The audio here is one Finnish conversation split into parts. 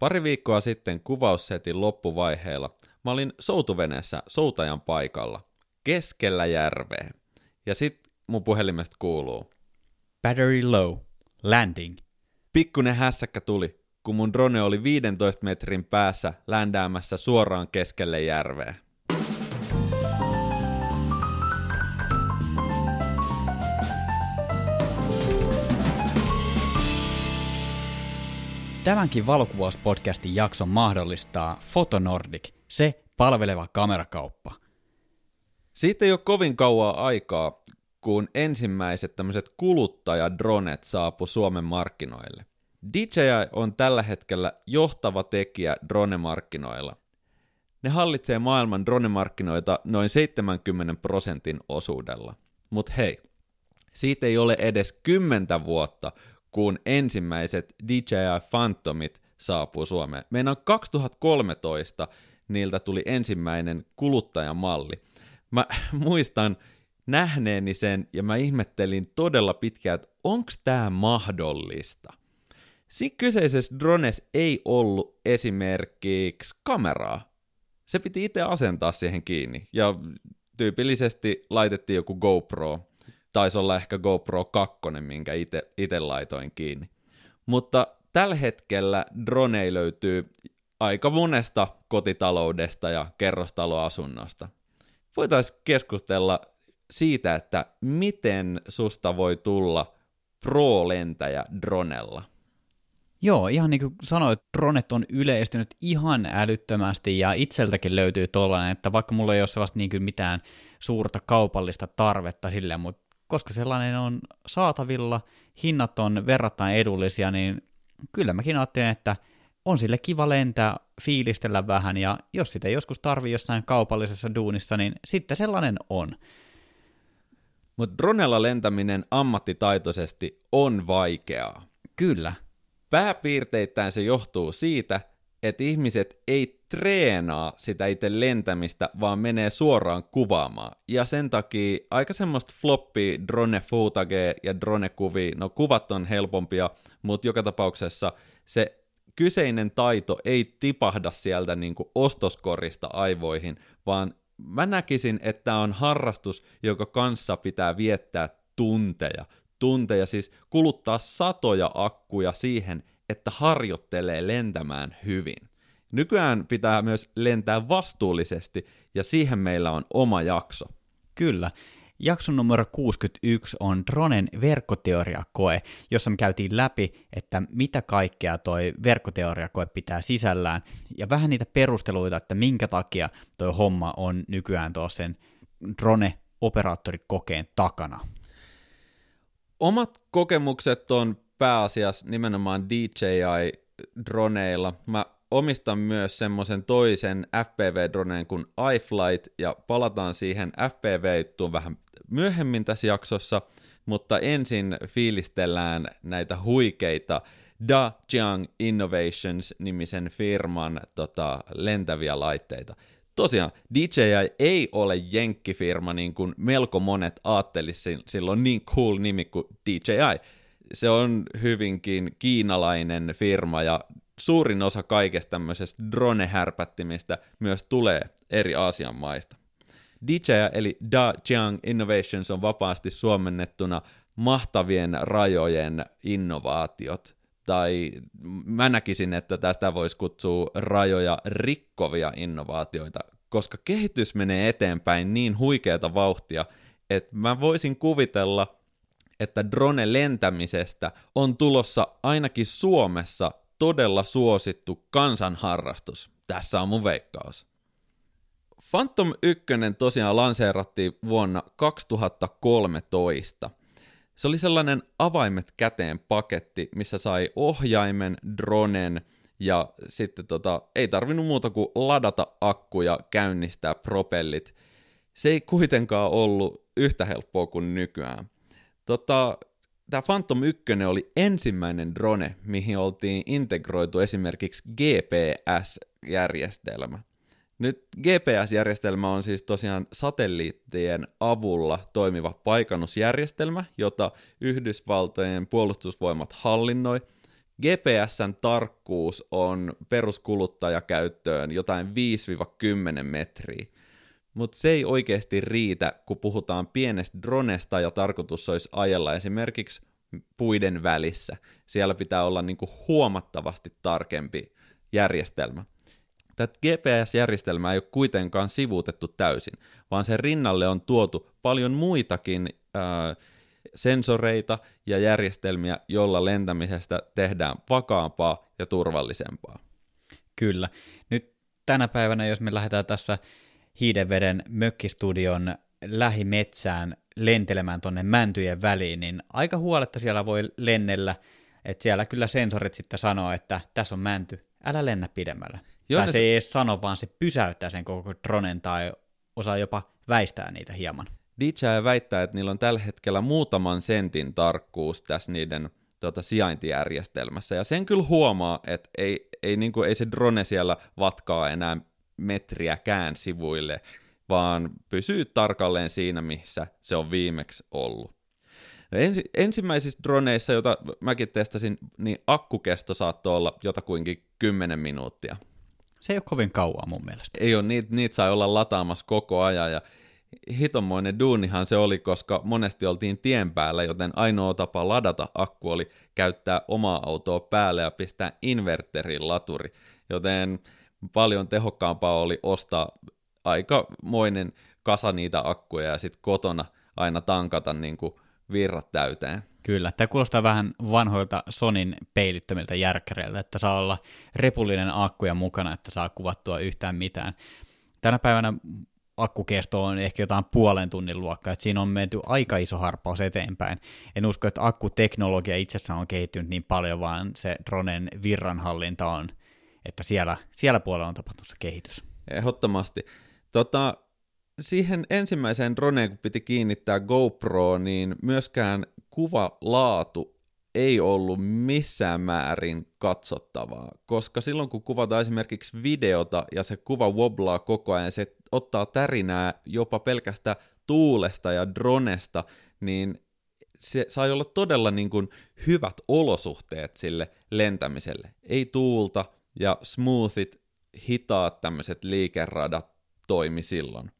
Pari viikkoa sitten kuvaussetin loppuvaiheella mä olin soutuveneessä soutajan paikalla, keskellä järveä. Ja sit mun puhelimesta kuuluu. Battery low. Landing. Pikkunen hässäkkä tuli, kun mun drone oli 15 metrin päässä ländäämässä suoraan keskelle järveä. Tämänkin valokuvauspodcastin jakson mahdollistaa Fotonordic, se palveleva kamerakauppa. Siitä ei ole kovin kauaa aikaa, kun ensimmäiset tämmöiset kuluttajadronet saapu Suomen markkinoille. DJI on tällä hetkellä johtava tekijä drone-markkinoilla. Ne hallitsee maailman drone-markkinoita noin 70 prosentin osuudella. Mut hei, siitä ei ole edes kymmentä vuotta, kun ensimmäiset DJI Phantomit saapuu Suomeen. Meidän 2013 niiltä tuli ensimmäinen kuluttajamalli. Mä muistan nähneeni sen ja mä ihmettelin todella pitkään, että onko tämä mahdollista. Siinä kyseisessä drones ei ollut esimerkiksi kameraa. Se piti itse asentaa siihen kiinni ja tyypillisesti laitettiin joku GoPro taisi olla ehkä GoPro 2, minkä itse laitoin kiinni. Mutta tällä hetkellä drone löytyy aika monesta kotitaloudesta ja kerrostaloasunnosta. Voitaisiin keskustella siitä, että miten susta voi tulla pro-lentäjä dronella. Joo, ihan niin kuin sanoit, dronet on yleistynyt ihan älyttömästi ja itseltäkin löytyy tollainen, että vaikka mulla ei ole sellaista niin kuin mitään suurta kaupallista tarvetta sille, mutta koska sellainen on saatavilla, hinnat on verrattain edullisia, niin kyllä mäkin ajattelen, että on sille kiva lentää, fiilistellä vähän, ja jos sitä joskus tarvii jossain kaupallisessa duunissa, niin sitten sellainen on. Mutta dronella lentäminen ammattitaitoisesti on vaikeaa. Kyllä. Pääpiirteittäin se johtuu siitä, että ihmiset ei treenaa sitä itse lentämistä, vaan menee suoraan kuvaamaan. Ja sen takia aika semmoista floppy drone footage ja drone kuvi, no kuvat on helpompia, mutta joka tapauksessa se kyseinen taito ei tipahda sieltä niin kuin ostoskorista aivoihin, vaan mä näkisin, että on harrastus, joka kanssa pitää viettää tunteja. Tunteja siis kuluttaa satoja akkuja siihen, että harjoittelee lentämään hyvin. Nykyään pitää myös lentää vastuullisesti, ja siihen meillä on oma jakso. Kyllä. Jakson numero 61 on Dronen verkkoteoriakoe, jossa me käytiin läpi, että mitä kaikkea toi verkkoteoriakoe pitää sisällään, ja vähän niitä perusteluita, että minkä takia toi homma on nykyään tuossa sen drone-operaattorikokeen takana. Omat kokemukset on pääasiassa nimenomaan DJI-droneilla. Mä omistan myös semmoisen toisen FPV-droneen kuin iFlight, ja palataan siihen FPV-juttuun vähän myöhemmin tässä jaksossa, mutta ensin fiilistellään näitä huikeita Da Jiang Innovations-nimisen firman tota, lentäviä laitteita. Tosiaan, DJI ei ole jenkkifirma, niin kuin melko monet ajattelisivat, sillä on niin cool nimi kuin DJI se on hyvinkin kiinalainen firma ja suurin osa kaikesta tämmöisestä drone-härpättimistä myös tulee eri Aasian maista. DJI eli Da Jiang Innovations on vapaasti suomennettuna mahtavien rajojen innovaatiot, tai mä näkisin, että tästä voisi kutsua rajoja rikkovia innovaatioita, koska kehitys menee eteenpäin niin huikeata vauhtia, että mä voisin kuvitella, että drone lentämisestä on tulossa ainakin Suomessa todella suosittu kansanharrastus. Tässä on mun veikkaus. Phantom 1 tosiaan lanseerattiin vuonna 2013. Se oli sellainen avaimet käteen paketti, missä sai ohjaimen, dronen ja sitten tota, ei tarvinnut muuta kuin ladata akku ja käynnistää propellit. Se ei kuitenkaan ollut yhtä helppoa kuin nykyään. Tota, tämä Phantom 1 oli ensimmäinen drone, mihin oltiin integroitu esimerkiksi GPS-järjestelmä. Nyt GPS-järjestelmä on siis tosiaan satelliittien avulla toimiva paikannusjärjestelmä, jota Yhdysvaltojen puolustusvoimat hallinnoi. GPSn tarkkuus on peruskuluttajakäyttöön jotain 5-10 metriä, mutta se ei oikeasti riitä, kun puhutaan pienestä dronesta ja tarkoitus olisi ajella esimerkiksi puiden välissä. Siellä pitää olla niinku huomattavasti tarkempi järjestelmä. Tätä GPS-järjestelmää ei ole kuitenkaan sivuutettu täysin, vaan sen rinnalle on tuotu paljon muitakin ää, sensoreita ja järjestelmiä, jolla lentämisestä tehdään vakaampaa ja turvallisempaa. Kyllä. Nyt tänä päivänä, jos me lähdetään tässä Hiidenveden mökkistudion lähimetsään lentelemään tuonne mäntyjen väliin, niin aika huoletta siellä voi lennellä, että siellä kyllä sensorit sitten sanoo, että tässä on mänty, älä lennä pidemmällä. Joo, tai se ei edes sano, vaan se pysäyttää sen koko dronen tai osaa jopa väistää niitä hieman. DJI väittää, että niillä on tällä hetkellä muutaman sentin tarkkuus tässä niiden tota, sijaintijärjestelmässä, ja sen kyllä huomaa, että ei, ei, niin kuin, ei se drone siellä vatkaa enää metriäkään sivuille, vaan pysyy tarkalleen siinä, missä se on viimeksi ollut. No ensi, ensimmäisissä droneissa, joita mäkin testasin, niin akkukesto saattoi olla jotakuinkin 10 minuuttia. Se ei ole kovin kauan mun mielestä. Ei ole, niitä, niitä sai olla lataamassa koko ajan, ja hitonmoinen duunihan se oli, koska monesti oltiin tien päällä, joten ainoa tapa ladata akku oli käyttää omaa autoa päälle ja pistää inverterin laturi, joten paljon tehokkaampaa oli ostaa aikamoinen kasa niitä akkuja ja sitten kotona aina tankata niin kuin virrat täyteen. Kyllä, tämä kuulostaa vähän vanhoilta Sonin peilittömiltä järkkäreiltä, että saa olla repullinen akkuja mukana, että saa kuvattua yhtään mitään. Tänä päivänä akkukesto on ehkä jotain puolen tunnin luokkaa, että siinä on menty aika iso harppaus eteenpäin. En usko, että akkuteknologia itsessään on kehittynyt niin paljon, vaan se dronen virranhallinta on, että siellä, siellä puolella on tapahtunut se kehitys. Ehdottomasti. Tota, siihen ensimmäiseen droneen, kun piti kiinnittää GoPro, niin myöskään kuvalaatu ei ollut missään määrin katsottavaa, koska silloin kun kuvataan esimerkiksi videota ja se kuva woblaa koko ajan, se ottaa tärinää jopa pelkästä tuulesta ja dronesta, niin se sai olla todella niin kuin hyvät olosuhteet sille lentämiselle. Ei tuulta ja smoothit, hitaat tämmöiset liikeradat toimi silloin.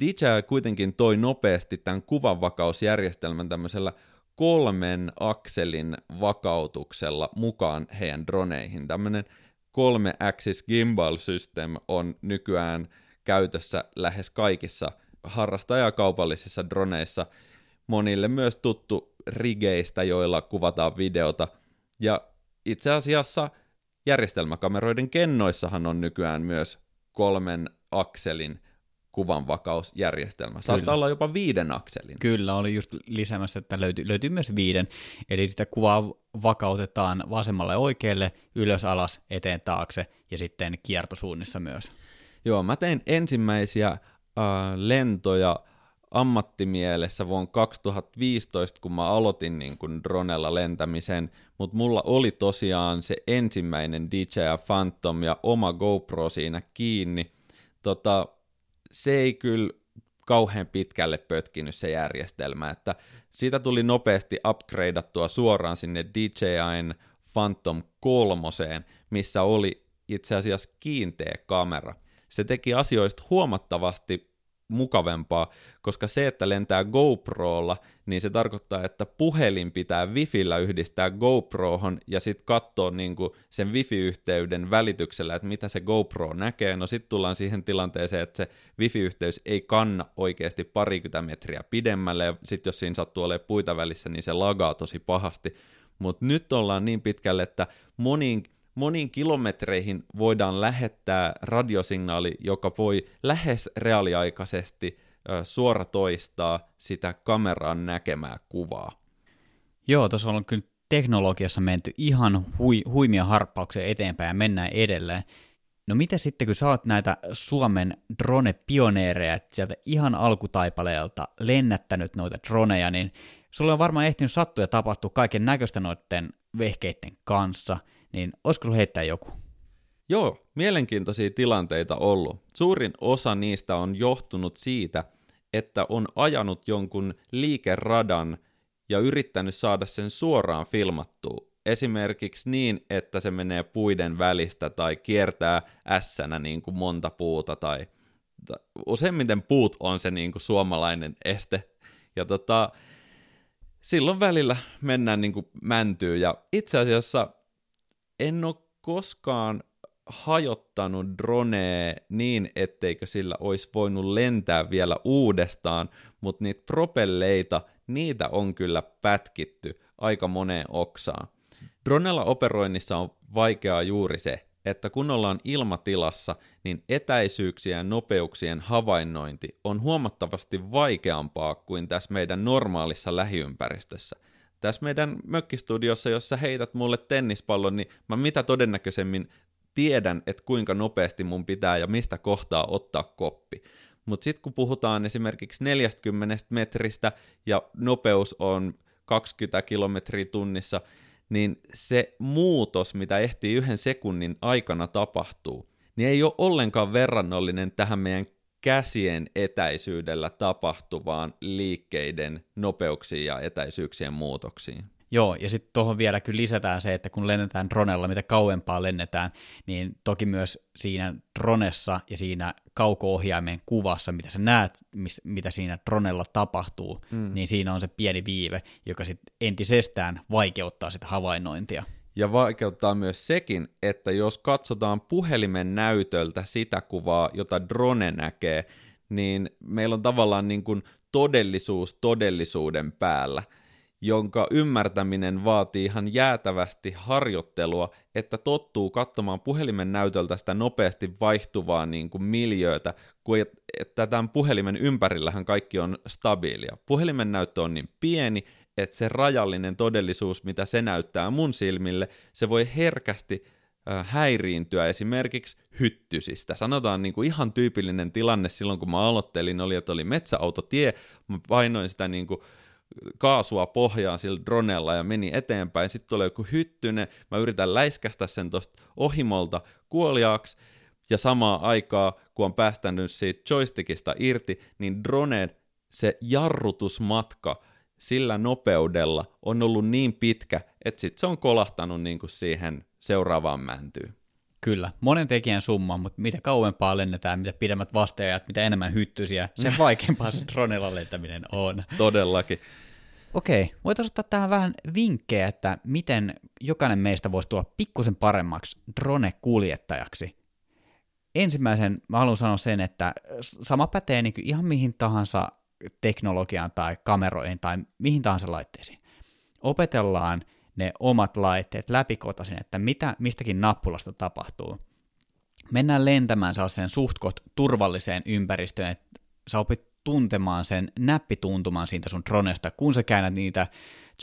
DJI kuitenkin toi nopeasti tämän kuvanvakausjärjestelmän tämmöisellä kolmen akselin vakautuksella mukaan heidän droneihin. Tämmöinen kolme axis gimbal system on nykyään käytössä lähes kaikissa harrastajakaupallisissa droneissa. Monille myös tuttu rigeistä, joilla kuvataan videota. Ja itse asiassa järjestelmäkameroiden kennoissahan on nykyään myös kolmen akselin kuvanvakausjärjestelmä. Saattaa Kyllä. olla jopa viiden akselin. Kyllä, oli just lisäämässä, että löytyy, löytyy myös viiden. Eli sitä kuvaa vakautetaan vasemmalle ja oikealle, ylös, alas, eteen, taakse ja sitten kiertosuunnissa myös. Joo, mä tein ensimmäisiä äh, lentoja ammattimielessä vuonna 2015, kun mä aloitin niin kuin dronella lentämisen, mutta mulla oli tosiaan se ensimmäinen DJI Phantom ja oma GoPro siinä kiinni. Tota, se ei kyllä kauhean pitkälle pötkinyt se järjestelmä, että siitä tuli nopeasti upgradeattua suoraan sinne DJIn Phantom 3, missä oli itse asiassa kiinteä kamera. Se teki asioista huomattavasti mukavempaa, koska se, että lentää GoProlla, niin se tarkoittaa, että puhelin pitää Wifillä yhdistää GoProhon ja sitten katsoa niin sen Wifi-yhteyden välityksellä, että mitä se GoPro näkee. No sitten tullaan siihen tilanteeseen, että se Wifi-yhteys ei kanna oikeasti parikymmentä metriä pidemmälle, ja sitten jos siinä sattuu olemaan puita välissä, niin se lagaa tosi pahasti. Mutta nyt ollaan niin pitkälle, että moniin moniin kilometreihin voidaan lähettää radiosignaali, joka voi lähes reaaliaikaisesti suoratoistaa sitä kameran näkemää kuvaa. Joo, tuossa on kyllä teknologiassa menty ihan hui, huimia harppauksia eteenpäin ja mennään edelleen. No miten sitten, kun oot näitä Suomen drone-pioneereja sieltä ihan alkutaipaleelta lennättänyt noita droneja, niin sulla on varmaan ehtinyt sattua ja tapahtua kaiken näköistä noiden vehkeiden kanssa – niin olisiko heittää joku? Joo, mielenkiintoisia tilanteita ollut. Suurin osa niistä on johtunut siitä, että on ajanut jonkun liikeradan ja yrittänyt saada sen suoraan filmattua. esimerkiksi niin, että se menee puiden välistä tai kiertää ässänä niin kuin monta puuta tai, useimmiten puut on se niin kuin suomalainen este. Ja tota, silloin välillä mennään niin kuin mäntyyn ja itse asiassa en ole koskaan hajottanut dronea niin, etteikö sillä olisi voinut lentää vielä uudestaan, mutta niitä propelleita, niitä on kyllä pätkitty aika moneen oksaan. Dronella operoinnissa on vaikeaa juuri se, että kun ollaan ilmatilassa, niin etäisyyksien ja nopeuksien havainnointi on huomattavasti vaikeampaa kuin tässä meidän normaalissa lähiympäristössä. Tässä meidän mökkistudiossa, jossa heität mulle tennispallon, niin mä mitä todennäköisemmin tiedän, että kuinka nopeasti mun pitää ja mistä kohtaa ottaa koppi. Mutta sitten kun puhutaan esimerkiksi 40 metristä ja nopeus on 20 kilometriä tunnissa, niin se muutos, mitä ehtii yhden sekunnin aikana tapahtuu, niin ei ole ollenkaan verrannollinen tähän meidän käsien etäisyydellä tapahtuvaan liikkeiden nopeuksiin ja etäisyyksien muutoksiin. Joo, ja sitten tuohon vielä kyllä lisätään se, että kun lennetään dronella, mitä kauempaa lennetään, niin toki myös siinä dronessa ja siinä kauko-ohjaimen kuvassa, mitä sä näet, mis, mitä siinä dronella tapahtuu, mm. niin siinä on se pieni viive, joka sitten entisestään vaikeuttaa sitä havainnointia. Ja vaikeuttaa myös sekin, että jos katsotaan puhelimen näytöltä sitä kuvaa, jota drone näkee, niin meillä on tavallaan niin kuin todellisuus todellisuuden päällä – jonka ymmärtäminen vaatii ihan jäätävästi harjoittelua, että tottuu katsomaan puhelimen näytöltä sitä nopeasti vaihtuvaa niin kuin miljöötä, kun että tämän puhelimen ympärillähän kaikki on stabiilia. Puhelimen näyttö on niin pieni, että se rajallinen todellisuus, mitä se näyttää mun silmille, se voi herkästi häiriintyä esimerkiksi hyttysistä. Sanotaan niin kuin ihan tyypillinen tilanne silloin, kun mä aloittelin, oli, että oli metsäautotie, mä painoin sitä niin kuin kaasua pohjaan sillä dronella ja meni eteenpäin. Sitten tulee joku hyttynen, mä yritän läiskästä sen tuosta ohimolta kuoliaaksi, ja samaa aikaa, kun on päästänyt siitä joystickista irti, niin drone, se jarrutusmatka sillä nopeudella on ollut niin pitkä, että sitten se on kolahtanut niin kuin siihen seuraavaan mäntyyn. Kyllä, monen tekijän summa, mutta mitä kauempaa lennetään, mitä pidemmät vasteajat, mitä enemmän hyttysiä, sen vaikeampaa se dronella lentäminen on. Todellakin. Okei, voitaisiin ottaa tähän vähän vinkkejä, että miten jokainen meistä voisi tulla pikkusen paremmaksi drone-kuljettajaksi. Ensimmäisen mä haluan sanoa sen, että sama pätee niin ihan mihin tahansa teknologiaan tai kameroihin tai mihin tahansa laitteisiin. Opetellaan ne omat laitteet läpikotasin, että mitä mistäkin nappulasta tapahtuu. Mennään lentämään sellaiseen suhtkot turvalliseen ympäristöön, että sä opit tuntemaan sen näppituntuman siitä sun dronesta, kun sä käännät niitä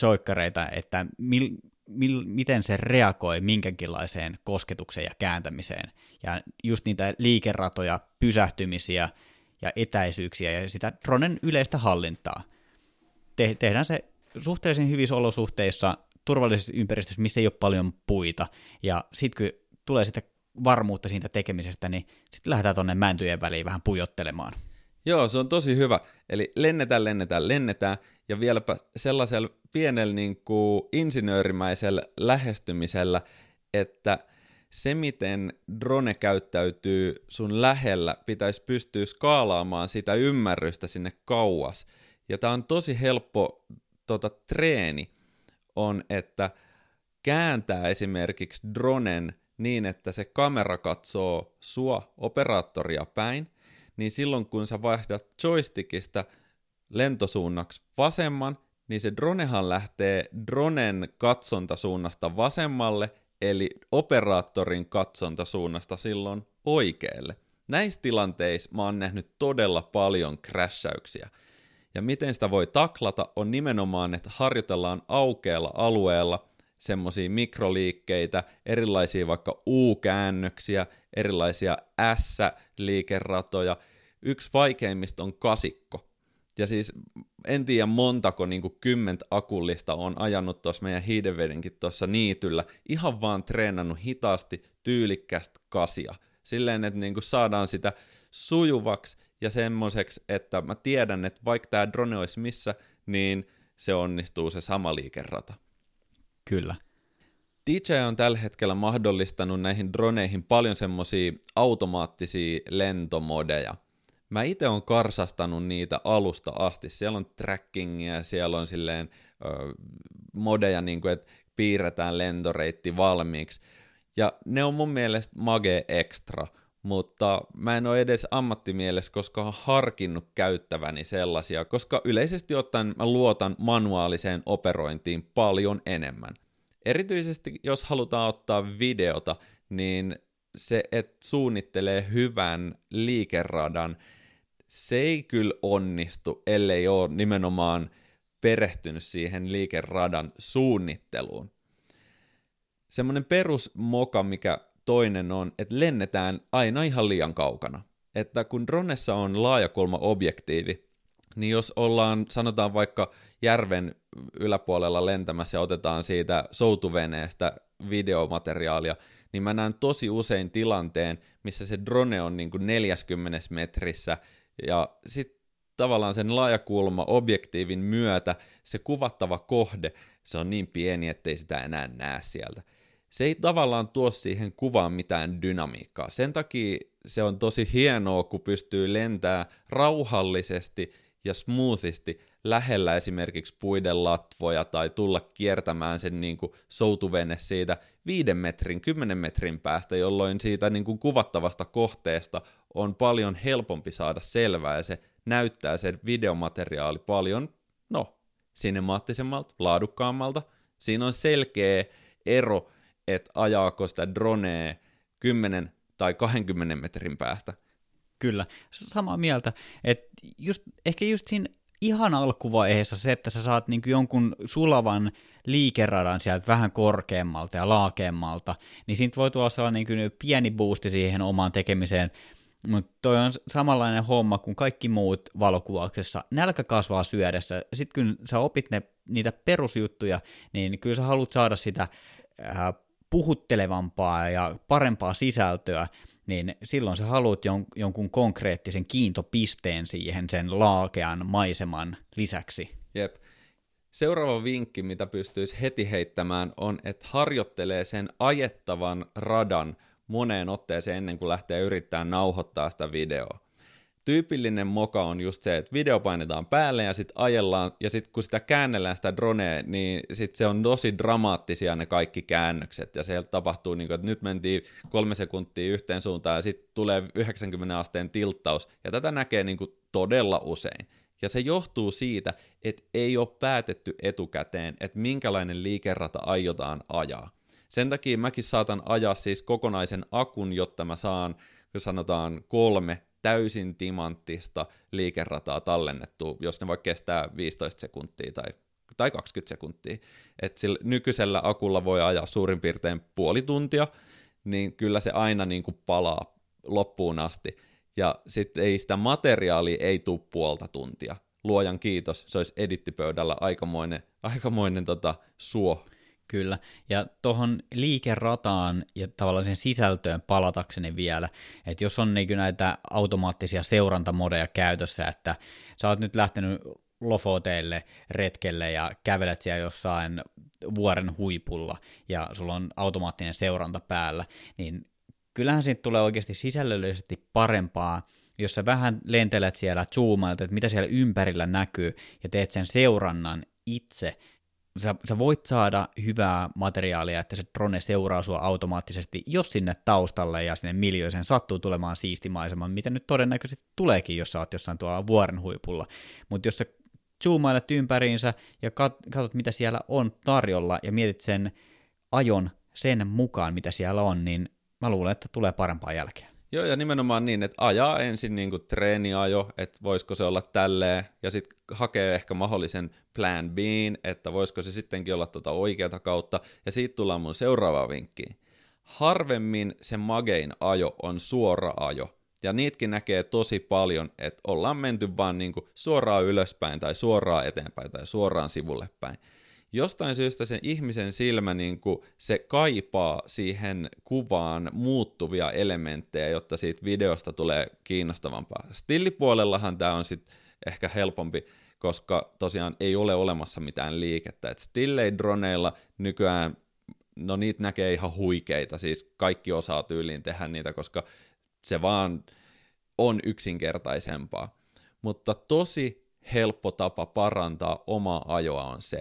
joikkareita, että mil, mil, miten se reagoi minkäkinlaiseen kosketukseen ja kääntämiseen. Ja just niitä liikeratoja, pysähtymisiä ja etäisyyksiä ja sitä dronen yleistä hallintaa. Te, tehdään se suhteellisen hyvissä olosuhteissa, turvallisessa ympäristössä, missä ei ole paljon puita. Ja sitten kun tulee sitä varmuutta siitä tekemisestä, niin sitten lähdetään tuonne mäntyjen väliin vähän pujottelemaan. Joo, se on tosi hyvä. Eli lennetään, lennetään, lennetään, ja vieläpä sellaisella pienellä niin kuin insinöörimäisellä lähestymisellä, että se, miten drone käyttäytyy sun lähellä, pitäisi pystyä skaalaamaan sitä ymmärrystä sinne kauas. Ja tämä on tosi helppo tota, treeni, on, että kääntää esimerkiksi dronen niin, että se kamera katsoo sua operaattoria päin, niin silloin kun sä vaihdat joystickista lentosuunnaksi vasemman, niin se dronehan lähtee dronen katsontasuunnasta vasemmalle, eli operaattorin katsontasuunnasta silloin oikealle. Näissä tilanteissa mä oon nähnyt todella paljon crashauksia. Ja miten sitä voi taklata on nimenomaan, että harjoitellaan aukealla alueella semmoisia mikroliikkeitä, erilaisia vaikka U-käännöksiä, erilaisia S-liikeratoja. Yksi vaikeimmista on kasikko. Ja siis en tiedä montako niin kuin kymmentä akullista on ajanut tuossa meidän hiidenvedenkin tuossa niityllä, ihan vaan treenannut hitaasti tyylikkästä kasia. Silleen, että niin kuin saadaan sitä sujuvaksi ja semmoiseksi, että mä tiedän, että vaikka tämä drone olisi missä, niin se onnistuu se sama liikerata. Kyllä. DJ on tällä hetkellä mahdollistanut näihin droneihin paljon semmosia automaattisia lentomodeja. Mä itse on karsastanut niitä alusta asti. Siellä on trackingia, siellä on silleen ö, modeja, niin kuin, että piirretään lentoreitti valmiiksi. Ja ne on mun mielestä mage extra, mutta mä en ole edes ammattimielessä koskaan harkinnut käyttäväni sellaisia, koska yleisesti ottaen mä luotan manuaaliseen operointiin paljon enemmän. Erityisesti jos halutaan ottaa videota, niin se, että suunnittelee hyvän liikeradan, se ei kyllä onnistu, ellei ole nimenomaan perehtynyt siihen liikeradan suunnitteluun. Semmoinen perusmoka, mikä toinen on, että lennetään aina ihan liian kaukana. Että kun dronessa on laajakulma-objektiivi, niin jos ollaan, sanotaan vaikka järven yläpuolella lentämässä ja otetaan siitä soutuveneestä videomateriaalia, niin mä näen tosi usein tilanteen, missä se drone on niin kuin 40 metrissä, ja sitten tavallaan sen laajakulma objektiivin myötä se kuvattava kohde, se on niin pieni, ettei sitä enää näe sieltä. Se ei tavallaan tuo siihen kuvaan mitään dynamiikkaa. Sen takia se on tosi hienoa, kun pystyy lentää rauhallisesti ja smoothisti lähellä esimerkiksi puiden latvoja tai tulla kiertämään sen niin kuin soutuvene siitä viiden metrin, kymmenen metrin päästä, jolloin siitä niin kuin kuvattavasta kohteesta on paljon helpompi saada selvää ja se näyttää sen videomateriaali paljon, no, sinemaattisemmalta, laadukkaammalta. Siinä on selkeä ero, että ajaako sitä dronea 10 tai 20 metrin päästä. Kyllä, samaa mieltä. Et just, ehkä just siinä ihan alkuvaiheessa se, että sä saat niin jonkun sulavan liikeradan sieltä vähän korkeammalta ja laakeammalta, niin siitä voi tulla sellainen niin pieni boosti siihen omaan tekemiseen, mutta toi on samanlainen homma kuin kaikki muut valokuvauksessa. Nälkä kasvaa syödessä. Sitten kun sä opit ne, niitä perusjuttuja, niin kyllä sä haluat saada sitä äh, puhuttelevampaa ja parempaa sisältöä, niin silloin sä haluat jon, jonkun konkreettisen kiintopisteen siihen sen laakean maiseman lisäksi. Jep. Seuraava vinkki, mitä pystyisi heti heittämään, on, että harjoittelee sen ajettavan radan moneen otteeseen ennen kuin lähtee yrittämään nauhoittaa sitä videoa. Tyypillinen moka on just se, että video painetaan päälle ja sitten ajellaan, ja sitten kun sitä käännellään sitä dronea, niin sitten se on tosi dramaattisia ne kaikki käännökset, ja siellä tapahtuu, niin kuin, että nyt mentiin kolme sekuntia yhteen suuntaan, ja sitten tulee 90 asteen tilttaus, ja tätä näkee niin kuin todella usein. Ja se johtuu siitä, että ei ole päätetty etukäteen, että minkälainen liikerata aiotaan ajaa. Sen takia mäkin saatan ajaa siis kokonaisen akun, jotta mä saan, sanotaan kolme täysin timanttista liikerataa tallennettua, jos ne vaikka kestää 15 sekuntia tai, tai 20 sekuntia. Et sillä nykyisellä akulla voi ajaa suurin piirtein puoli tuntia, niin kyllä se aina niin kuin palaa loppuun asti. Ja sitten ei sitä materiaalia ei tule puolta tuntia. Luojan kiitos, se olisi edittipöydällä aikamoinen, aikamoinen tota, suo Kyllä, ja tuohon liikerataan ja tavallaan sen sisältöön palatakseni vielä, että jos on niin näitä automaattisia seurantamodeja käytössä, että sä oot nyt lähtenyt lofoteille retkelle ja kävelet siellä jossain vuoren huipulla ja sulla on automaattinen seuranta päällä, niin kyllähän siitä tulee oikeasti sisällöllisesti parempaa, jos sä vähän lentelet siellä, zoomailet, että mitä siellä ympärillä näkyy, ja teet sen seurannan itse, sä, sä voit saada hyvää materiaalia, että se drone seuraa sua automaattisesti, jos sinne taustalle ja sinne miljöisen sattuu tulemaan siistimaiseman, mitä nyt todennäköisesti tuleekin, jos sä oot jossain tuolla vuoren huipulla. Mutta jos sä zoomailet ympäriinsä ja kat- katsot, mitä siellä on tarjolla ja mietit sen ajon sen mukaan, mitä siellä on, niin mä luulen, että tulee parempaa jälkeä. Joo, ja nimenomaan niin, että ajaa ensin niin kuin treeniajo, että voisiko se olla tälleen, ja sitten hakee ehkä mahdollisen plan B, että voisiko se sittenkin olla tuota oikeata kautta, ja siitä tullaan mun seuraava vinkki. Harvemmin se magein ajo on suora ajo, ja niitäkin näkee tosi paljon, että ollaan menty vaan niin kuin suoraan ylöspäin, tai suoraan eteenpäin, tai suoraan sivulle päin jostain syystä sen ihmisen silmä niin kuin, se kaipaa siihen kuvaan muuttuvia elementtejä, jotta siitä videosta tulee kiinnostavampaa. Stillipuolellahan tämä on sitten ehkä helpompi, koska tosiaan ei ole olemassa mitään liikettä. Et stillei droneilla nykyään no niitä näkee ihan huikeita, siis kaikki osaa tyyliin tehdä niitä, koska se vaan on yksinkertaisempaa. Mutta tosi helppo tapa parantaa omaa ajoa on se,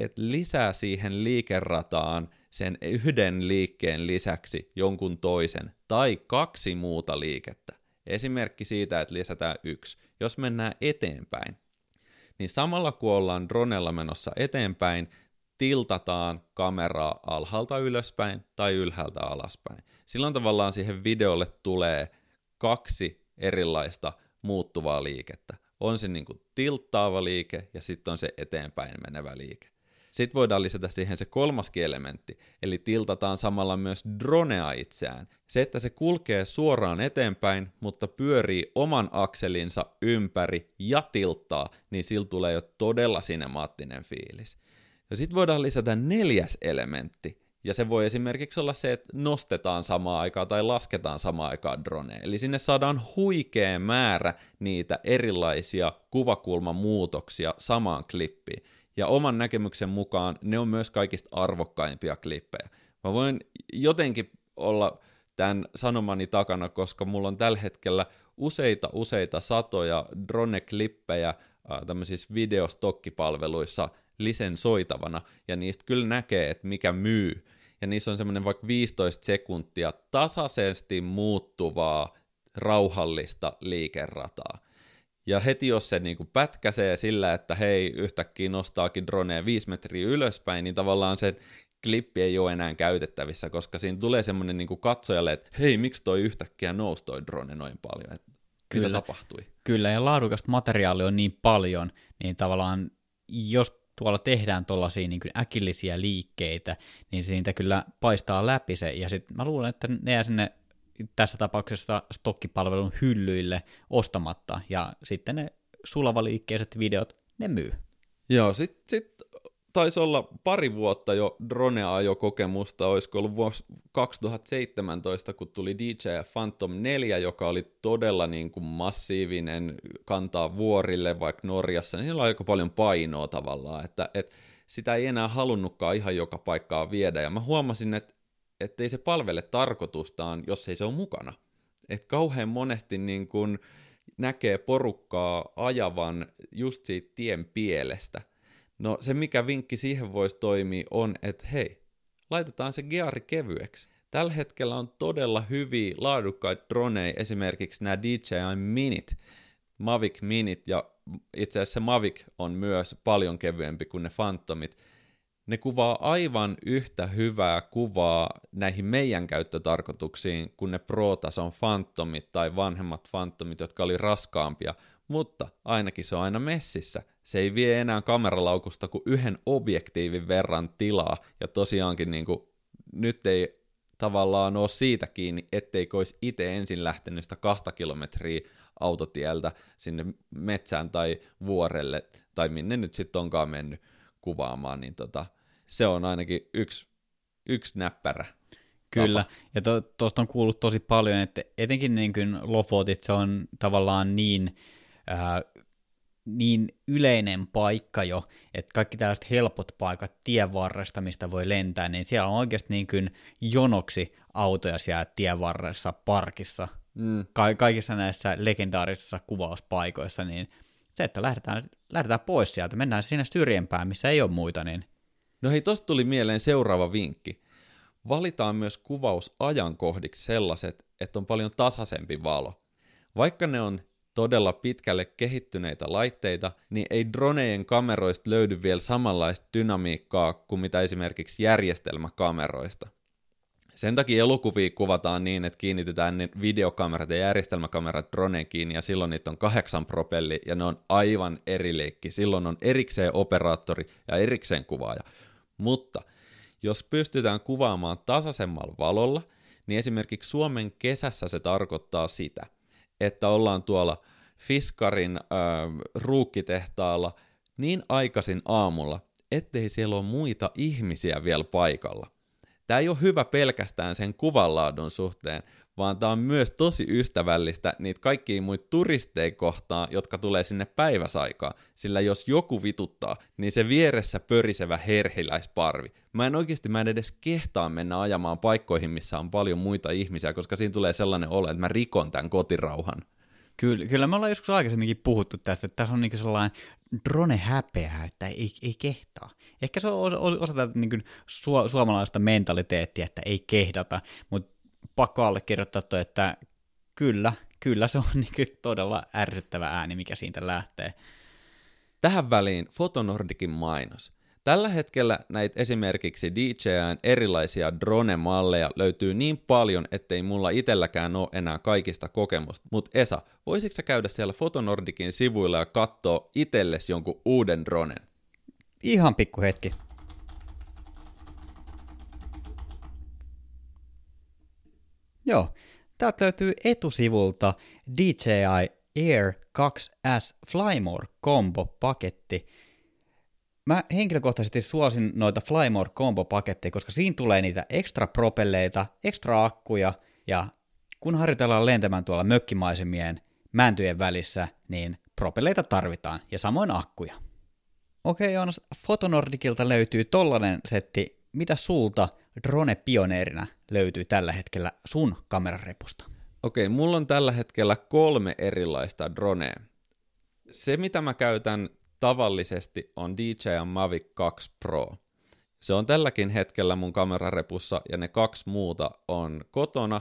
että lisää siihen liikerataan sen yhden liikkeen lisäksi jonkun toisen tai kaksi muuta liikettä. Esimerkki siitä, että lisätään yksi. Jos mennään eteenpäin, niin samalla kun ollaan dronella menossa eteenpäin, tiltataan kameraa alhaalta ylöspäin tai ylhäältä alaspäin. Silloin tavallaan siihen videolle tulee kaksi erilaista muuttuvaa liikettä. On se niin kuin tilttaava liike ja sitten on se eteenpäin menevä liike. Sitten voidaan lisätä siihen se kolmaskin elementti, eli tiltataan samalla myös dronea itseään. Se, että se kulkee suoraan eteenpäin, mutta pyörii oman akselinsa ympäri ja tilttaa, niin sillä tulee jo todella sinemaattinen fiilis. Ja sitten voidaan lisätä neljäs elementti, ja se voi esimerkiksi olla se, että nostetaan samaan aikaan tai lasketaan samaan aikaan droneja. Eli sinne saadaan huikea määrä niitä erilaisia kuvakulmamuutoksia samaan klippiin. Ja oman näkemyksen mukaan ne on myös kaikista arvokkaimpia klippejä. Mä voin jotenkin olla tämän sanomani takana, koska mulla on tällä hetkellä useita useita satoja drone-klippejä tämmöisissä videostokkipalveluissa lisensoitavana, ja niistä kyllä näkee, että mikä myy. Ja niissä on semmoinen vaikka 15 sekuntia tasaisesti muuttuvaa, rauhallista liikerataa. Ja heti jos se niin kuin pätkäsee sillä, että hei, yhtäkkiä nostaakin droneen 5 metriä ylöspäin, niin tavallaan se klippi ei ole enää käytettävissä, koska siinä tulee semmoinen niin kuin katsojalle, että hei, miksi toi yhtäkkiä nousi toi drone noin paljon, että Kyllä. mitä tapahtui. Kyllä, ja laadukasta materiaalia on niin paljon, niin tavallaan jos tuolla tehdään tuollaisia niin äkillisiä liikkeitä, niin siitä kyllä paistaa läpi se, ja sitten mä luulen, että ne jää sinne tässä tapauksessa stokkipalvelun hyllyille ostamatta, ja sitten ne sulavaliikkeiset videot, ne myy. Joo, sitten sit taisi olla pari vuotta jo drone-ajokokemusta, olisiko ollut vuosi 2017, kun tuli DJI Phantom 4, joka oli todella niin kuin massiivinen, kantaa vuorille vaikka Norjassa, niin sillä oli aika paljon painoa tavallaan, että, että sitä ei enää halunnutkaan ihan joka paikkaa viedä, ja mä huomasin, että ettei se palvele tarkoitustaan, jos ei se ole mukana. Että kauhean monesti niin kun näkee porukkaa ajavan just siitä tien pielestä. No se mikä vinkki siihen voisi toimia on, että hei, laitetaan se geari kevyeksi. Tällä hetkellä on todella hyviä laadukkaita droneja, esimerkiksi nämä DJI Minit, Mavic Minit, ja itse asiassa Mavic on myös paljon kevyempi kuin ne Phantomit, ne kuvaa aivan yhtä hyvää kuvaa näihin meidän käyttötarkoituksiin kuin ne Pro-tason Phantomit tai vanhemmat Phantomit, jotka oli raskaampia, mutta ainakin se on aina messissä. Se ei vie enää kameralaukusta kuin yhden objektiivin verran tilaa, ja tosiaankin niin kuin, nyt ei tavallaan ole siitä kiinni, etteikö olisi itse ensin lähtenyt sitä kahta kilometriä autotieltä sinne metsään tai vuorelle, tai minne nyt sitten onkaan mennyt kuvaamaan, niin tota, se on ainakin yksi, yksi näppärä. Kyllä, tapa. ja tuosta to, on kuullut tosi paljon, että etenkin niin kuin Lofotit, se on tavallaan niin, ää, niin yleinen paikka jo, että kaikki tällaiset helpot paikat tien varresta, mistä voi lentää, niin siellä on oikeasti niin kuin jonoksi autoja siellä tien varressa parkissa. Mm. Ka- kaikissa näissä legendaarisissa kuvauspaikoissa, niin se, että lähdetään, lähdetään pois sieltä, mennään sinne syrjempään, missä ei ole muita, niin No hei, tosta tuli mieleen seuraava vinkki. Valitaan myös kuvausajankohdiksi sellaiset, että on paljon tasaisempi valo. Vaikka ne on todella pitkälle kehittyneitä laitteita, niin ei dronejen kameroista löydy vielä samanlaista dynamiikkaa kuin mitä esimerkiksi järjestelmäkameroista. Sen takia elokuvia kuvataan niin, että kiinnitetään ne videokamerat ja järjestelmäkamerat droneen kiinni ja silloin niitä on kahdeksan propelli ja ne on aivan eri leikki. Silloin on erikseen operaattori ja erikseen kuvaaja. Mutta jos pystytään kuvaamaan tasaisemmalla valolla, niin esimerkiksi Suomen kesässä se tarkoittaa sitä, että ollaan tuolla Fiskarin äh, ruukkitehtaalla niin aikaisin aamulla, ettei siellä ole muita ihmisiä vielä paikalla. Tämä ei ole hyvä pelkästään sen kuvanlaadun suhteen, vaan tämä on myös tosi ystävällistä niitä kaikkia muita turisteja kohtaan, jotka tulee sinne päiväsaikaan, sillä jos joku vituttaa, niin se vieressä pörisevä herhiläisparvi mä en oikeasti, mä en edes kehtaa mennä ajamaan paikkoihin, missä on paljon muita ihmisiä, koska siinä tulee sellainen olo, että mä rikon tämän kotirauhan. Kyllä, kyllä me ollaan joskus aikaisemminkin puhuttu tästä, että tässä on niin sellainen drone häpeä, että ei, ei kehtaa. Ehkä se on osa, osa tätä niin su, suomalaista mentaliteettia, että ei kehdata, mutta pakko allekirjoittaa toi, että kyllä, kyllä se on niin todella ärsyttävä ääni, mikä siitä lähtee. Tähän väliin Fotonordikin mainos. Tällä hetkellä näitä esimerkiksi DJN erilaisia drone-malleja löytyy niin paljon, ettei mulla itelläkään ole enää kaikista kokemusta. Mut Esa, voisitko sä käydä siellä Fotonordikin sivuilla ja katsoa itelles jonkun uuden dronen? Ihan pikku hetki. Joo, täältä löytyy etusivulta DJI Air 2S Flymore Combo-paketti. Mä henkilökohtaisesti suosin noita Flymore Combo-paketteja, koska siinä tulee niitä ekstra propelleita, ekstra akkuja, ja kun harjoitellaan lentämään tuolla mökkimaisemien mäntyjen välissä, niin propelleita tarvitaan, ja samoin akkuja. Okei, Joonas, Fotonordikilta löytyy tollanen setti. Mitä sulta drone-pioneerina löytyy tällä hetkellä sun kamerarepusta? Okei, mulla on tällä hetkellä kolme erilaista dronea. Se, mitä mä käytän tavallisesti, on DJI Mavic 2 Pro. Se on tälläkin hetkellä mun kamerarepussa, ja ne kaksi muuta on kotona.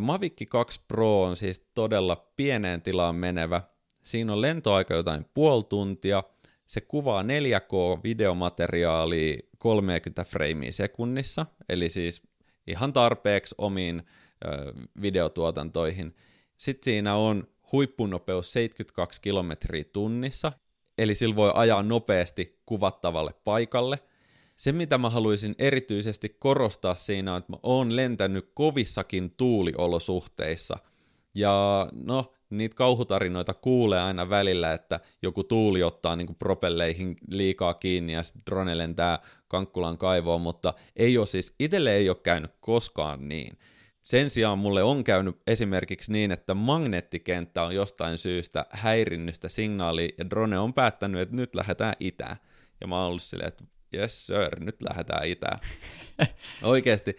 Mavic 2 Pro on siis todella pieneen tilaan menevä. Siinä on lentoaika jotain puoli tuntia. Se kuvaa 4K-videomateriaalia 30 freimiä sekunnissa, eli siis ihan tarpeeksi omiin videotuotantoihin. Sitten siinä on huippunopeus 72 kilometriä tunnissa, eli sillä voi ajaa nopeasti kuvattavalle paikalle. Se, mitä mä haluaisin erityisesti korostaa siinä, on, että mä oon lentänyt kovissakin tuuliolosuhteissa. Ja no, niitä kauhutarinoita kuulee aina välillä, että joku tuuli ottaa niin propelleihin liikaa kiinni ja sitten drone lentää Kankkulan kaivoon, mutta ei ole siis, itselle ei ole käynyt koskaan niin. Sen sijaan mulle on käynyt esimerkiksi niin, että magneettikenttä on jostain syystä häirinnyt signaalia ja drone on päättänyt, että nyt lähdetään itään. Ja mä oon ollut silleen, että yes sir, nyt lähdetään itään. Oikeasti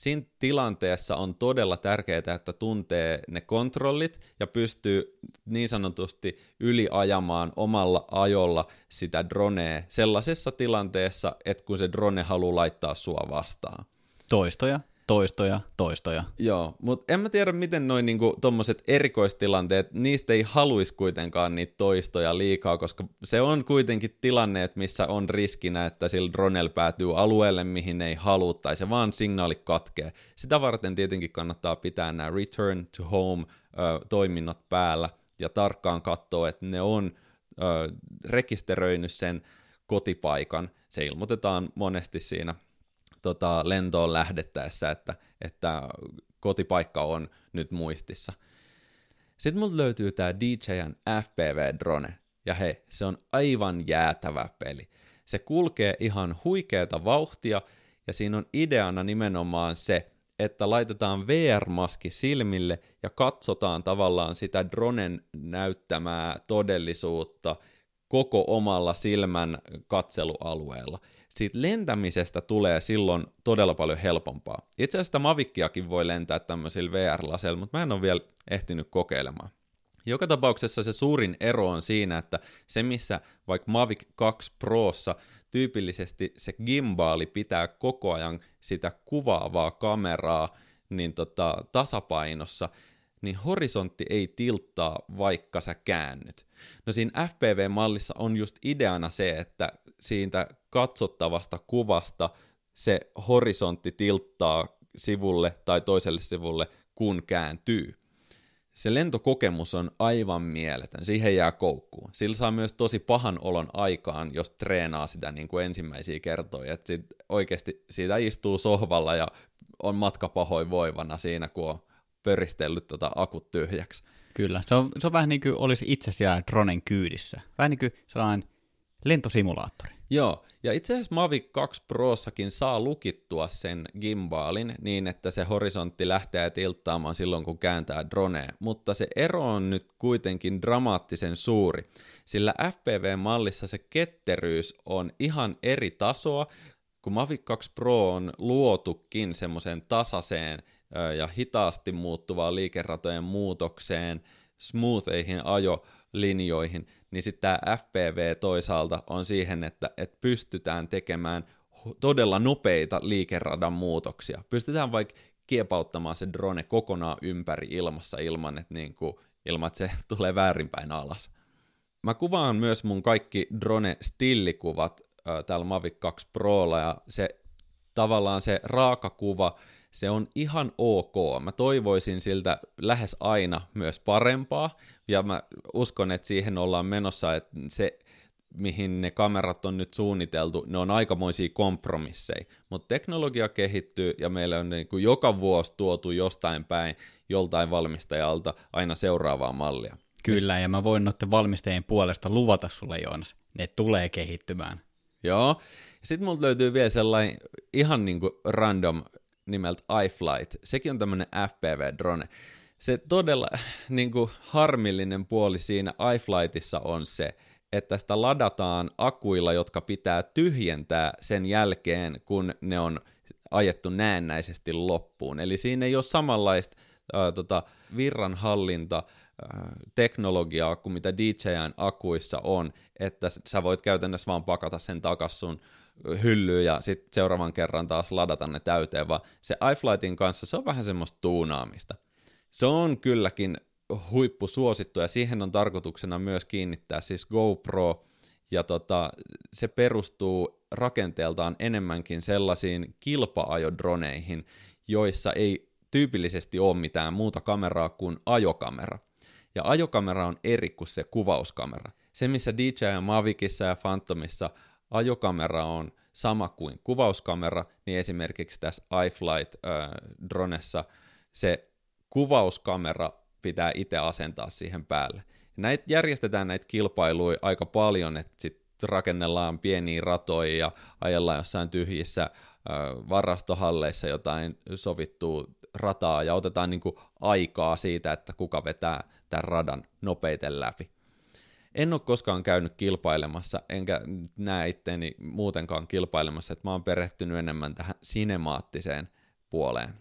siinä tilanteessa on todella tärkeää, että tuntee ne kontrollit ja pystyy niin sanotusti yliajamaan omalla ajolla sitä dronea sellaisessa tilanteessa, että kun se drone haluaa laittaa sua vastaan. Toistoja toistoja, toistoja. Joo, mutta en mä tiedä, miten noin niinku, tommoset erikoistilanteet, niistä ei haluaisi kuitenkaan niitä toistoja liikaa, koska se on kuitenkin tilanne, missä on riskinä, että sillä dronel päätyy alueelle, mihin ei halua, tai se vaan signaali katkee. Sitä varten tietenkin kannattaa pitää nämä return to home ö, toiminnot päällä, ja tarkkaan katsoa, että ne on ö, rekisteröinyt sen kotipaikan. Se ilmoitetaan monesti siinä tota, lentoon lähdettäessä, että, että kotipaikka on nyt muistissa. Sitten mulla löytyy tämä DJn FPV-drone, ja hei, se on aivan jäätävä peli. Se kulkee ihan huikeata vauhtia, ja siinä on ideana nimenomaan se, että laitetaan VR-maski silmille ja katsotaan tavallaan sitä dronen näyttämää todellisuutta koko omalla silmän katselualueella siitä lentämisestä tulee silloin todella paljon helpompaa. Itse asiassa Mavikkiakin voi lentää tämmöisillä VR-laseilla, mutta mä en ole vielä ehtinyt kokeilemaan. Joka tapauksessa se suurin ero on siinä, että se missä vaikka Mavic 2 Prossa tyypillisesti se gimbaali pitää koko ajan sitä kuvaavaa kameraa niin tota, tasapainossa, niin horisontti ei tilttaa, vaikka sä käännyt. No siinä FPV-mallissa on just ideana se, että siitä katsottavasta kuvasta se horisontti tilttaa sivulle tai toiselle sivulle, kun kääntyy. Se lentokokemus on aivan mieletön, siihen jää koukkuun. Sillä saa myös tosi pahan olon aikaan, jos treenaa sitä niin kuin ensimmäisiä kertoja. Että sit oikeasti siitä istuu sohvalla ja on matka pahoin voivana siinä, kun on pöristellyt tota akut tyhjäksi. Kyllä, se on, se on vähän niin kuin olisi itse siellä dronen kyydissä. Vähän niin kuin sellainen lentosimulaattori. Joo, ja itse asiassa Mavic 2 Prossakin saa lukittua sen gimbaalin niin, että se horisontti lähtee tilttaamaan silloin, kun kääntää dronea, mutta se ero on nyt kuitenkin dramaattisen suuri, sillä FPV-mallissa se ketteryys on ihan eri tasoa, kun Mavic 2 Pro on luotukin semmoiseen tasaiseen ja hitaasti muuttuvaan liikeratojen muutokseen, smootheihin ajolinjoihin, niin sitten tämä FPV toisaalta on siihen, että, että pystytään tekemään todella nopeita liikeradan muutoksia. Pystytään vaikka kiepauttamaan se drone kokonaan ympäri ilmassa ilman, että, niin kuin, ilman, että se tulee väärinpäin alas. Mä kuvaan myös mun kaikki drone-stillikuvat äh, täällä Mavic 2 Prolla, ja se tavallaan se raakakuva, se on ihan ok. Mä toivoisin siltä lähes aina myös parempaa, ja mä uskon, että siihen ollaan menossa, että se mihin ne kamerat on nyt suunniteltu, ne on aikamoisia kompromisseja. Mutta teknologia kehittyy ja meillä on niin kuin joka vuosi tuotu jostain päin joltain valmistajalta aina seuraavaa mallia. Kyllä, ja mä voin noiden valmistajien puolesta luvata sulle, Joonas, ne tulee kehittymään. Joo, sitten multa löytyy vielä sellainen ihan niin kuin random nimeltä iFlight. Sekin on tämmöinen FPV-drone. Se todella niin kuin harmillinen puoli siinä iFlightissa on se, että sitä ladataan akuilla, jotka pitää tyhjentää sen jälkeen, kun ne on ajettu näennäisesti loppuun. Eli siinä ei ole samanlaista ää, tota, virranhallinta teknologiaa kuin mitä DJIn akuissa on, että sä voit käytännössä vaan pakata sen takas sun hyllyyn ja sitten seuraavan kerran taas ladata ne täyteen, vaan se iFlightin kanssa se on vähän semmoista tuunaamista. Se on kylläkin huippusuosittu ja siihen on tarkoituksena myös kiinnittää siis GoPro ja tota, se perustuu rakenteeltaan enemmänkin sellaisiin kilpa-ajodroneihin, joissa ei tyypillisesti ole mitään muuta kameraa kuin ajokamera. Ja ajokamera on eri kuin se kuvauskamera. Se, missä DJI Mavicissa ja Phantomissa ajokamera on sama kuin kuvauskamera, niin esimerkiksi tässä iFlight-dronessa se kuvauskamera pitää itse asentaa siihen päälle. Näitä järjestetään näitä kilpailuja aika paljon, että sitten rakennellaan pieniä ratoja ja ajellaan jossain tyhjissä varastohalleissa jotain sovittua rataa ja otetaan niin kuin aikaa siitä, että kuka vetää tämän radan nopeiten läpi. En ole koskaan käynyt kilpailemassa, enkä näe itteeni muutenkaan kilpailemassa, että mä oon perehtynyt enemmän tähän sinemaattiseen puoleen.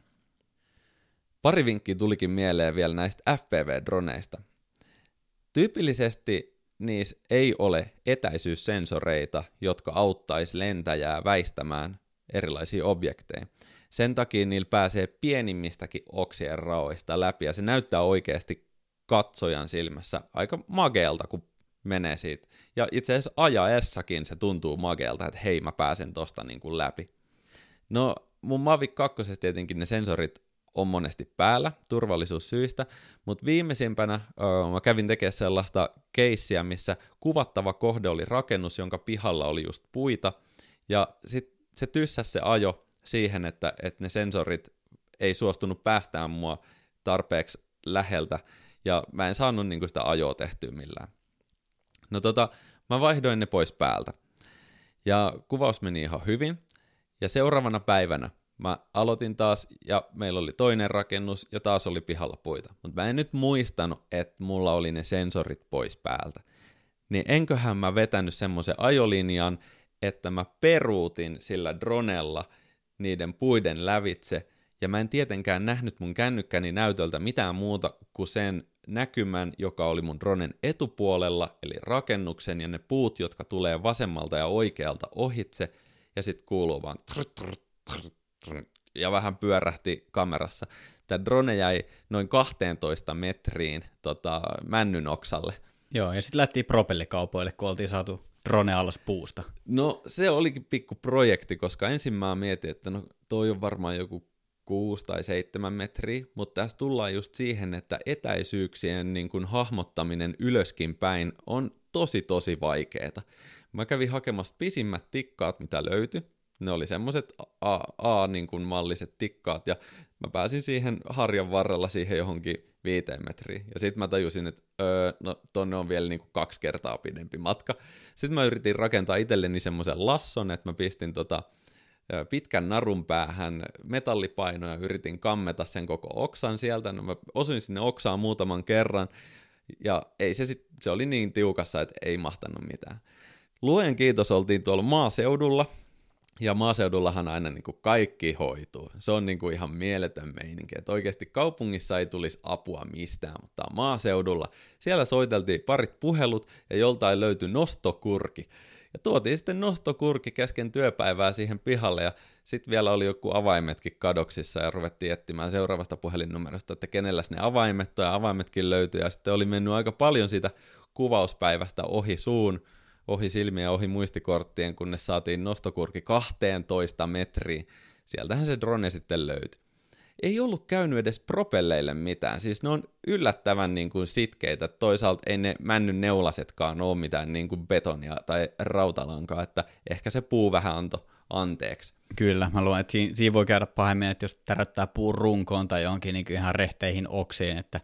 Pari vinkkiä tulikin mieleen vielä näistä FPV-droneista. Tyypillisesti niissä ei ole etäisyyssensoreita, jotka auttaisi lentäjää väistämään erilaisia objekteja. Sen takia niillä pääsee pienimmistäkin oksien raoista läpi, ja se näyttää oikeasti katsojan silmässä aika mageelta, kun menee siitä. Ja itse asiassa ajaessakin se tuntuu mageelta, että hei, mä pääsen tosta niin kuin läpi. No, mun Mavic 2 tietenkin ne sensorit on monesti päällä turvallisuussyistä, mutta viimeisimpänä öö, mä kävin tekemään sellaista keissiä, missä kuvattava kohde oli rakennus, jonka pihalla oli just puita, ja sitten se tyssäs se ajo siihen, että, että ne sensorit ei suostunut päästään mua tarpeeksi läheltä, ja mä en saanut niin sitä ajoa tehtyä millään. No tota, mä vaihdoin ne pois päältä. Ja kuvaus meni ihan hyvin, ja seuraavana päivänä mä aloitin taas, ja meillä oli toinen rakennus, ja taas oli pihalla puita. Mutta mä en nyt muistanut, että mulla oli ne sensorit pois päältä. Niin enköhän mä vetänyt semmoisen ajolinjan, että mä peruutin sillä dronella niiden puiden lävitse, ja mä en tietenkään nähnyt mun kännykkäni näytöltä mitään muuta kuin sen näkymän, joka oli mun dronen etupuolella, eli rakennuksen ja ne puut, jotka tulee vasemmalta ja oikealta ohitse, ja sitten kuuluu vaan ja vähän pyörähti kamerassa. Tämä drone jäi noin 12 metriin tota, männyn oksalle. Joo, ja sitten lähtiin propellikaupoille, kun oltiin saatu drone alas puusta. No se olikin pikku projekti, koska ensin mä mietin, että no toi on varmaan joku 6 tai 7 metriä, mutta tässä tullaan just siihen, että etäisyyksien niin kuin hahmottaminen ylöskin päin on tosi tosi vaikeeta. Mä kävin hakemassa pisimmät tikkaat, mitä löytyi, ne oli semmoiset A-malliset niin tikkaat, ja mä pääsin siihen harjan varrella siihen johonkin viiteen metriin. Ja sitten mä tajusin, että öö, no tonne on vielä niin kuin kaksi kertaa pidempi matka. Sitten mä yritin rakentaa itselleni semmoisen lasson, että mä pistin tota, pitkän narun päähän metallipainoja, yritin kammeta sen koko oksan sieltä. No mä osuin sinne oksaan muutaman kerran, ja ei se, sit, se oli niin tiukassa, että ei mahtanut mitään. Luen kiitos oltiin tuolla maaseudulla, Ja maaseudullahan aina niin kuin kaikki hoituu. Se on niin kuin ihan mieletön meininki. Että oikeasti kaupungissa ei tulisi apua mistään, mutta maaseudulla siellä soiteltiin parit puhelut ja joltain löytyi nostokurki. Ja tuotiin sitten nostokurki kesken työpäivää siihen pihalle ja sitten vielä oli joku avaimetkin kadoksissa ja ruvettiin etsimään seuraavasta puhelinnumerosta, että kenelläs ne avaimet ja avaimetkin löytyi. Ja sitten oli mennyt aika paljon siitä kuvauspäivästä ohi suun, ohi silmiä ohi muistikorttien, kunnes saatiin nostokurki 12 metriin. Sieltähän se drone sitten löytyi. Ei ollut käynyt edes propelleille mitään, siis ne on yllättävän niin kuin sitkeitä, toisaalta ei ne männyn neulasetkaan ole mitään niin kuin betonia tai rautalankaa, että ehkä se puu vähän antoi anteeksi. Kyllä, mä luulen, että siinä, siinä voi käydä pahemmin, että jos tärättää puun runkoon tai johonkin niin ihan rehteihin oksiin, että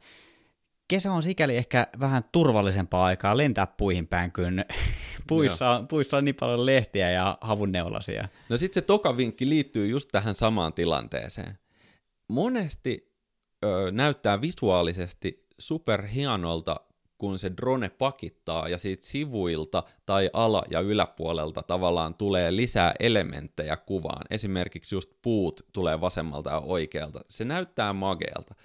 kesä on sikäli ehkä vähän turvallisempaa aikaa lentää puihin päin, kun puissa, on, puissa on niin paljon lehtiä ja havunneulasia. No sitten se toka vinkki liittyy just tähän samaan tilanteeseen. Monesti ö, näyttää visuaalisesti superhienolta, kun se drone pakittaa ja siitä sivuilta tai ala- ja yläpuolelta tavallaan tulee lisää elementtejä kuvaan. Esimerkiksi just puut tulee vasemmalta ja oikealta. Se näyttää mageelta.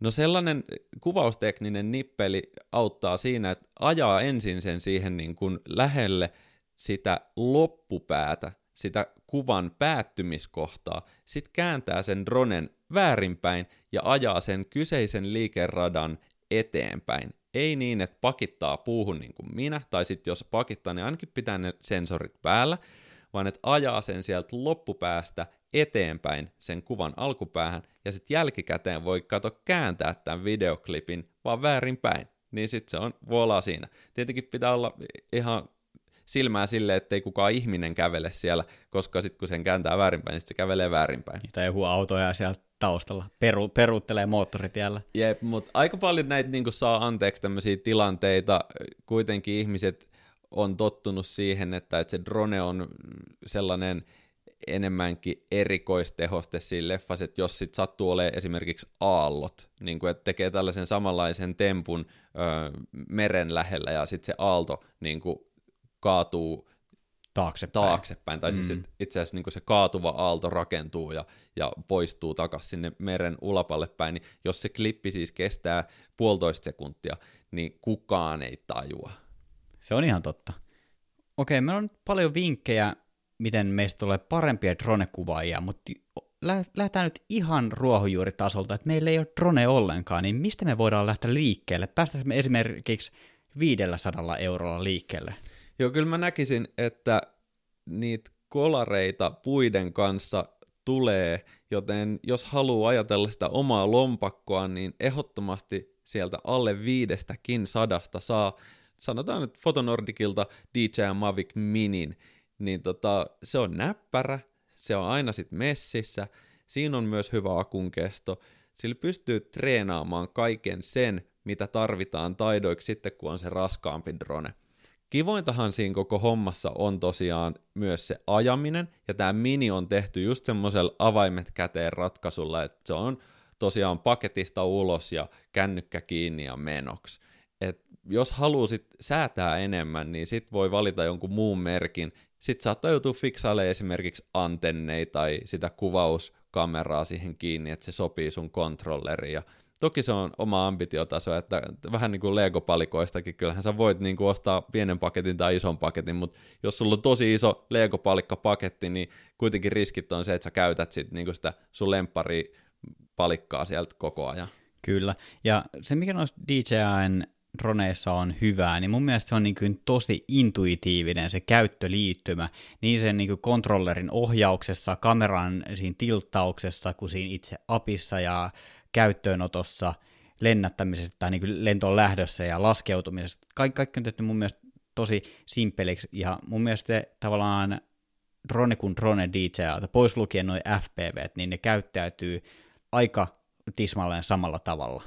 No sellainen kuvaustekninen nippeli auttaa siinä, että ajaa ensin sen siihen niin kuin lähelle sitä loppupäätä, sitä kuvan päättymiskohtaa, sitten kääntää sen dronen väärinpäin ja ajaa sen kyseisen liikeradan eteenpäin. Ei niin, että pakittaa puuhun niin kuin minä, tai sitten jos pakittaa, niin ainakin pitää ne sensorit päällä, vaan että ajaa sen sieltä loppupäästä eteenpäin sen kuvan alkupäähän, ja sitten jälkikäteen voi kato kääntää tämän videoklipin vaan väärinpäin. Niin sitten se on voila siinä. Tietenkin pitää olla ihan silmää silleen, ettei kukaan ihminen kävele siellä, koska sitten kun sen kääntää väärinpäin, niin se kävelee väärinpäin. Tai joku auto ja sieltä taustalla peru, peruuttelee moottoritiellä. Jep, mutta aika paljon näitä niin saa anteeksi tämmöisiä tilanteita. Kuitenkin ihmiset on tottunut siihen, että, että se drone on sellainen enemmänkin erikoistehoste siinä leffassa, että jos sit sattuu olemaan esimerkiksi aallot, niin kuin, että tekee tällaisen samanlaisen tempun ö, meren lähellä ja sitten se aalto niin kuin, kaatuu taaksepäin. taaksepäin. Tai siis mm. itse asiassa niin se kaatuva aalto rakentuu ja, ja poistuu takaisin sinne meren ulapalle päin, niin jos se klippi siis kestää puolitoista sekuntia, niin kukaan ei tajua. Se on ihan totta. Okei, meillä on paljon vinkkejä, miten meistä tulee parempia drone-kuvaajia, mutta lähdetään nyt ihan ruohonjuuritasolta, että meillä ei ole drone ollenkaan, niin mistä me voidaan lähteä liikkeelle? Päästäisiin me esimerkiksi 500 eurolla liikkeelle? Joo, kyllä mä näkisin, että niitä kolareita puiden kanssa tulee, joten jos haluaa ajatella sitä omaa lompakkoa, niin ehdottomasti sieltä alle viidestäkin sadasta saa, sanotaan nyt Fotonordicilta DJI Mavic Minin, niin tota, se on näppärä, se on aina sit messissä, siinä on myös hyvä akun kesto, sillä pystyy treenaamaan kaiken sen, mitä tarvitaan taidoiksi sitten, kun on se raskaampi drone. Kivointahan siinä koko hommassa on tosiaan myös se ajaminen, ja tämä mini on tehty just semmoisella avaimet käteen ratkaisulla, että se on tosiaan paketista ulos ja kännykkä kiinni ja menoksi. Et jos haluaisit säätää enemmän, niin sit voi valita jonkun muun merkin. Sitten saattaa joutua fiksailemaan esimerkiksi antenneita tai sitä kuvauskameraa siihen kiinni, että se sopii sun kontrolleriin. Ja Toki se on oma ambitiotaso, että vähän niin kuin Lego-palikoistakin, kyllähän sä voit niin kuin ostaa pienen paketin tai ison paketin, mutta jos sulla on tosi iso Lego-palikkapaketti, niin kuitenkin riskit on se, että sä käytät sit niin kuin sitä sun lemppari palikkaa sieltä koko ajan. Kyllä, ja se mikä noissa DJIn droneissa on hyvää, niin mun mielestä se on niin kuin tosi intuitiivinen se käyttöliittymä, niin sen niin kuin kontrollerin ohjauksessa, kameran siinä tilttauksessa, kuin siinä itse apissa ja käyttöönotossa, lennättämisessä tai niin lentoon lähdössä ja laskeutumisessa. Kaikki, kaikki on tehty mun mielestä tosi simpeliksi ja mun mielestä tavallaan drone kuin drone DJ, pois lukien noin FPV, niin ne käyttäytyy aika tismalleen samalla tavalla.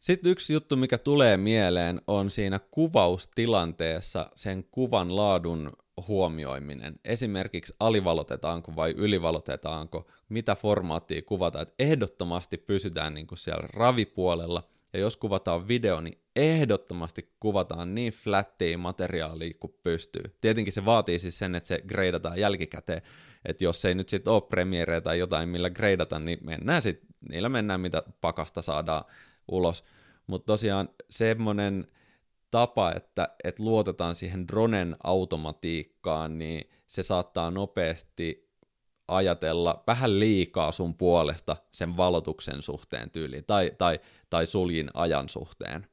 Sitten yksi juttu, mikä tulee mieleen, on siinä kuvaustilanteessa sen kuvan laadun huomioiminen. Esimerkiksi alivalotetaanko vai ylivalotetaanko, mitä formaattia kuvata. Että ehdottomasti pysytään niin kuin siellä ravipuolella ja jos kuvataan video, niin ehdottomasti kuvataan niin flattia materiaalia kuin pystyy. Tietenkin se vaatii siis sen, että se greidataan jälkikäteen, että jos ei nyt sitten ole Premiere tai jotain, millä greidata, niin mennään sit, niillä mennään, mitä pakasta saadaan ulos. Mutta tosiaan semmoinen tapa, että, että luotetaan siihen dronen automatiikkaan, niin se saattaa nopeasti ajatella vähän liikaa sun puolesta sen valotuksen suhteen tyyliin, tai, tai, tai suljin ajan suhteen.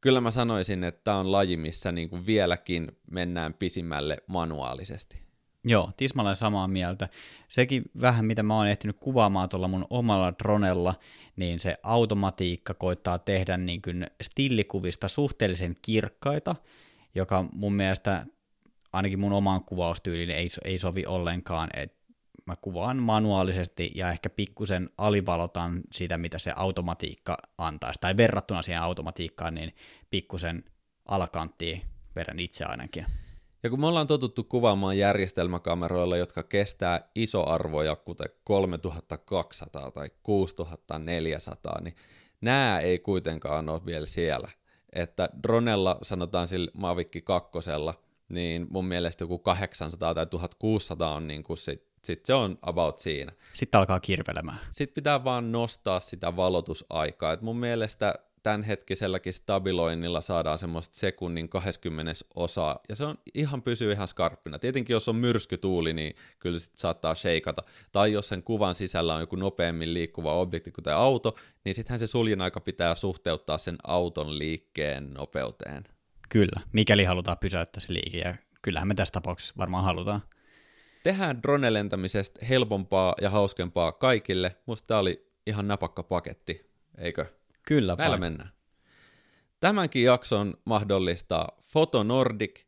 Kyllä mä sanoisin, että tämä on laji, missä niin kuin vieläkin mennään pisimmälle manuaalisesti. Joo, tismalleen samaa mieltä. Sekin vähän, mitä mä oon ehtinyt kuvaamaan tuolla mun omalla dronella, niin se automatiikka koittaa tehdä niin kuin stillikuvista suhteellisen kirkkaita, joka mun mielestä ainakin mun omaan kuvaustyyliin ei, ei sovi ollenkaan, että mä kuvaan manuaalisesti ja ehkä pikkusen alivalotan sitä, mitä se automatiikka antaisi, tai verrattuna siihen automatiikkaan, niin pikkusen alakanttiin verran itse ainakin. Ja kun me ollaan totuttu kuvaamaan järjestelmäkameroilla, jotka kestää isoarvoja, kuten 3200 tai 6400, niin nämä ei kuitenkaan ole vielä siellä. Että dronella, sanotaan sillä Mavic 2, niin mun mielestä joku 800 tai 1600 on niin kuin sit, sit se on about siinä. Sitten alkaa kirvelemään. Sitten pitää vaan nostaa sitä valotusaikaa. Et mun mielestä tämänhetkiselläkin stabiloinnilla saadaan semmoista sekunnin 20 osaa, ja se on ihan pysyy ihan skarppina. Tietenkin jos on myrskytuuli, niin kyllä sit saattaa sheikata. Tai jos sen kuvan sisällä on joku nopeammin liikkuva objekti, kuten auto, niin sittenhän se suljen aika pitää suhteuttaa sen auton liikkeen nopeuteen. Kyllä, mikäli halutaan pysäyttää se liike, ja kyllähän me tässä tapauksessa varmaan halutaan. Tehdään drone-lentämisestä helpompaa ja hauskempaa kaikille. Musta tämä oli ihan napakka paketti, eikö? Kyllä Näillä vain. mennään. Tämänkin jakson mahdollistaa Fotonordic,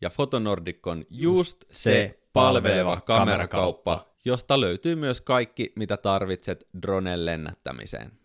ja Fotonordic on just se, se palveleva palveleva kamerakauppa, kamerakauppa. josta löytyy myös kaikki, mitä tarvitset dronen lennättämiseen.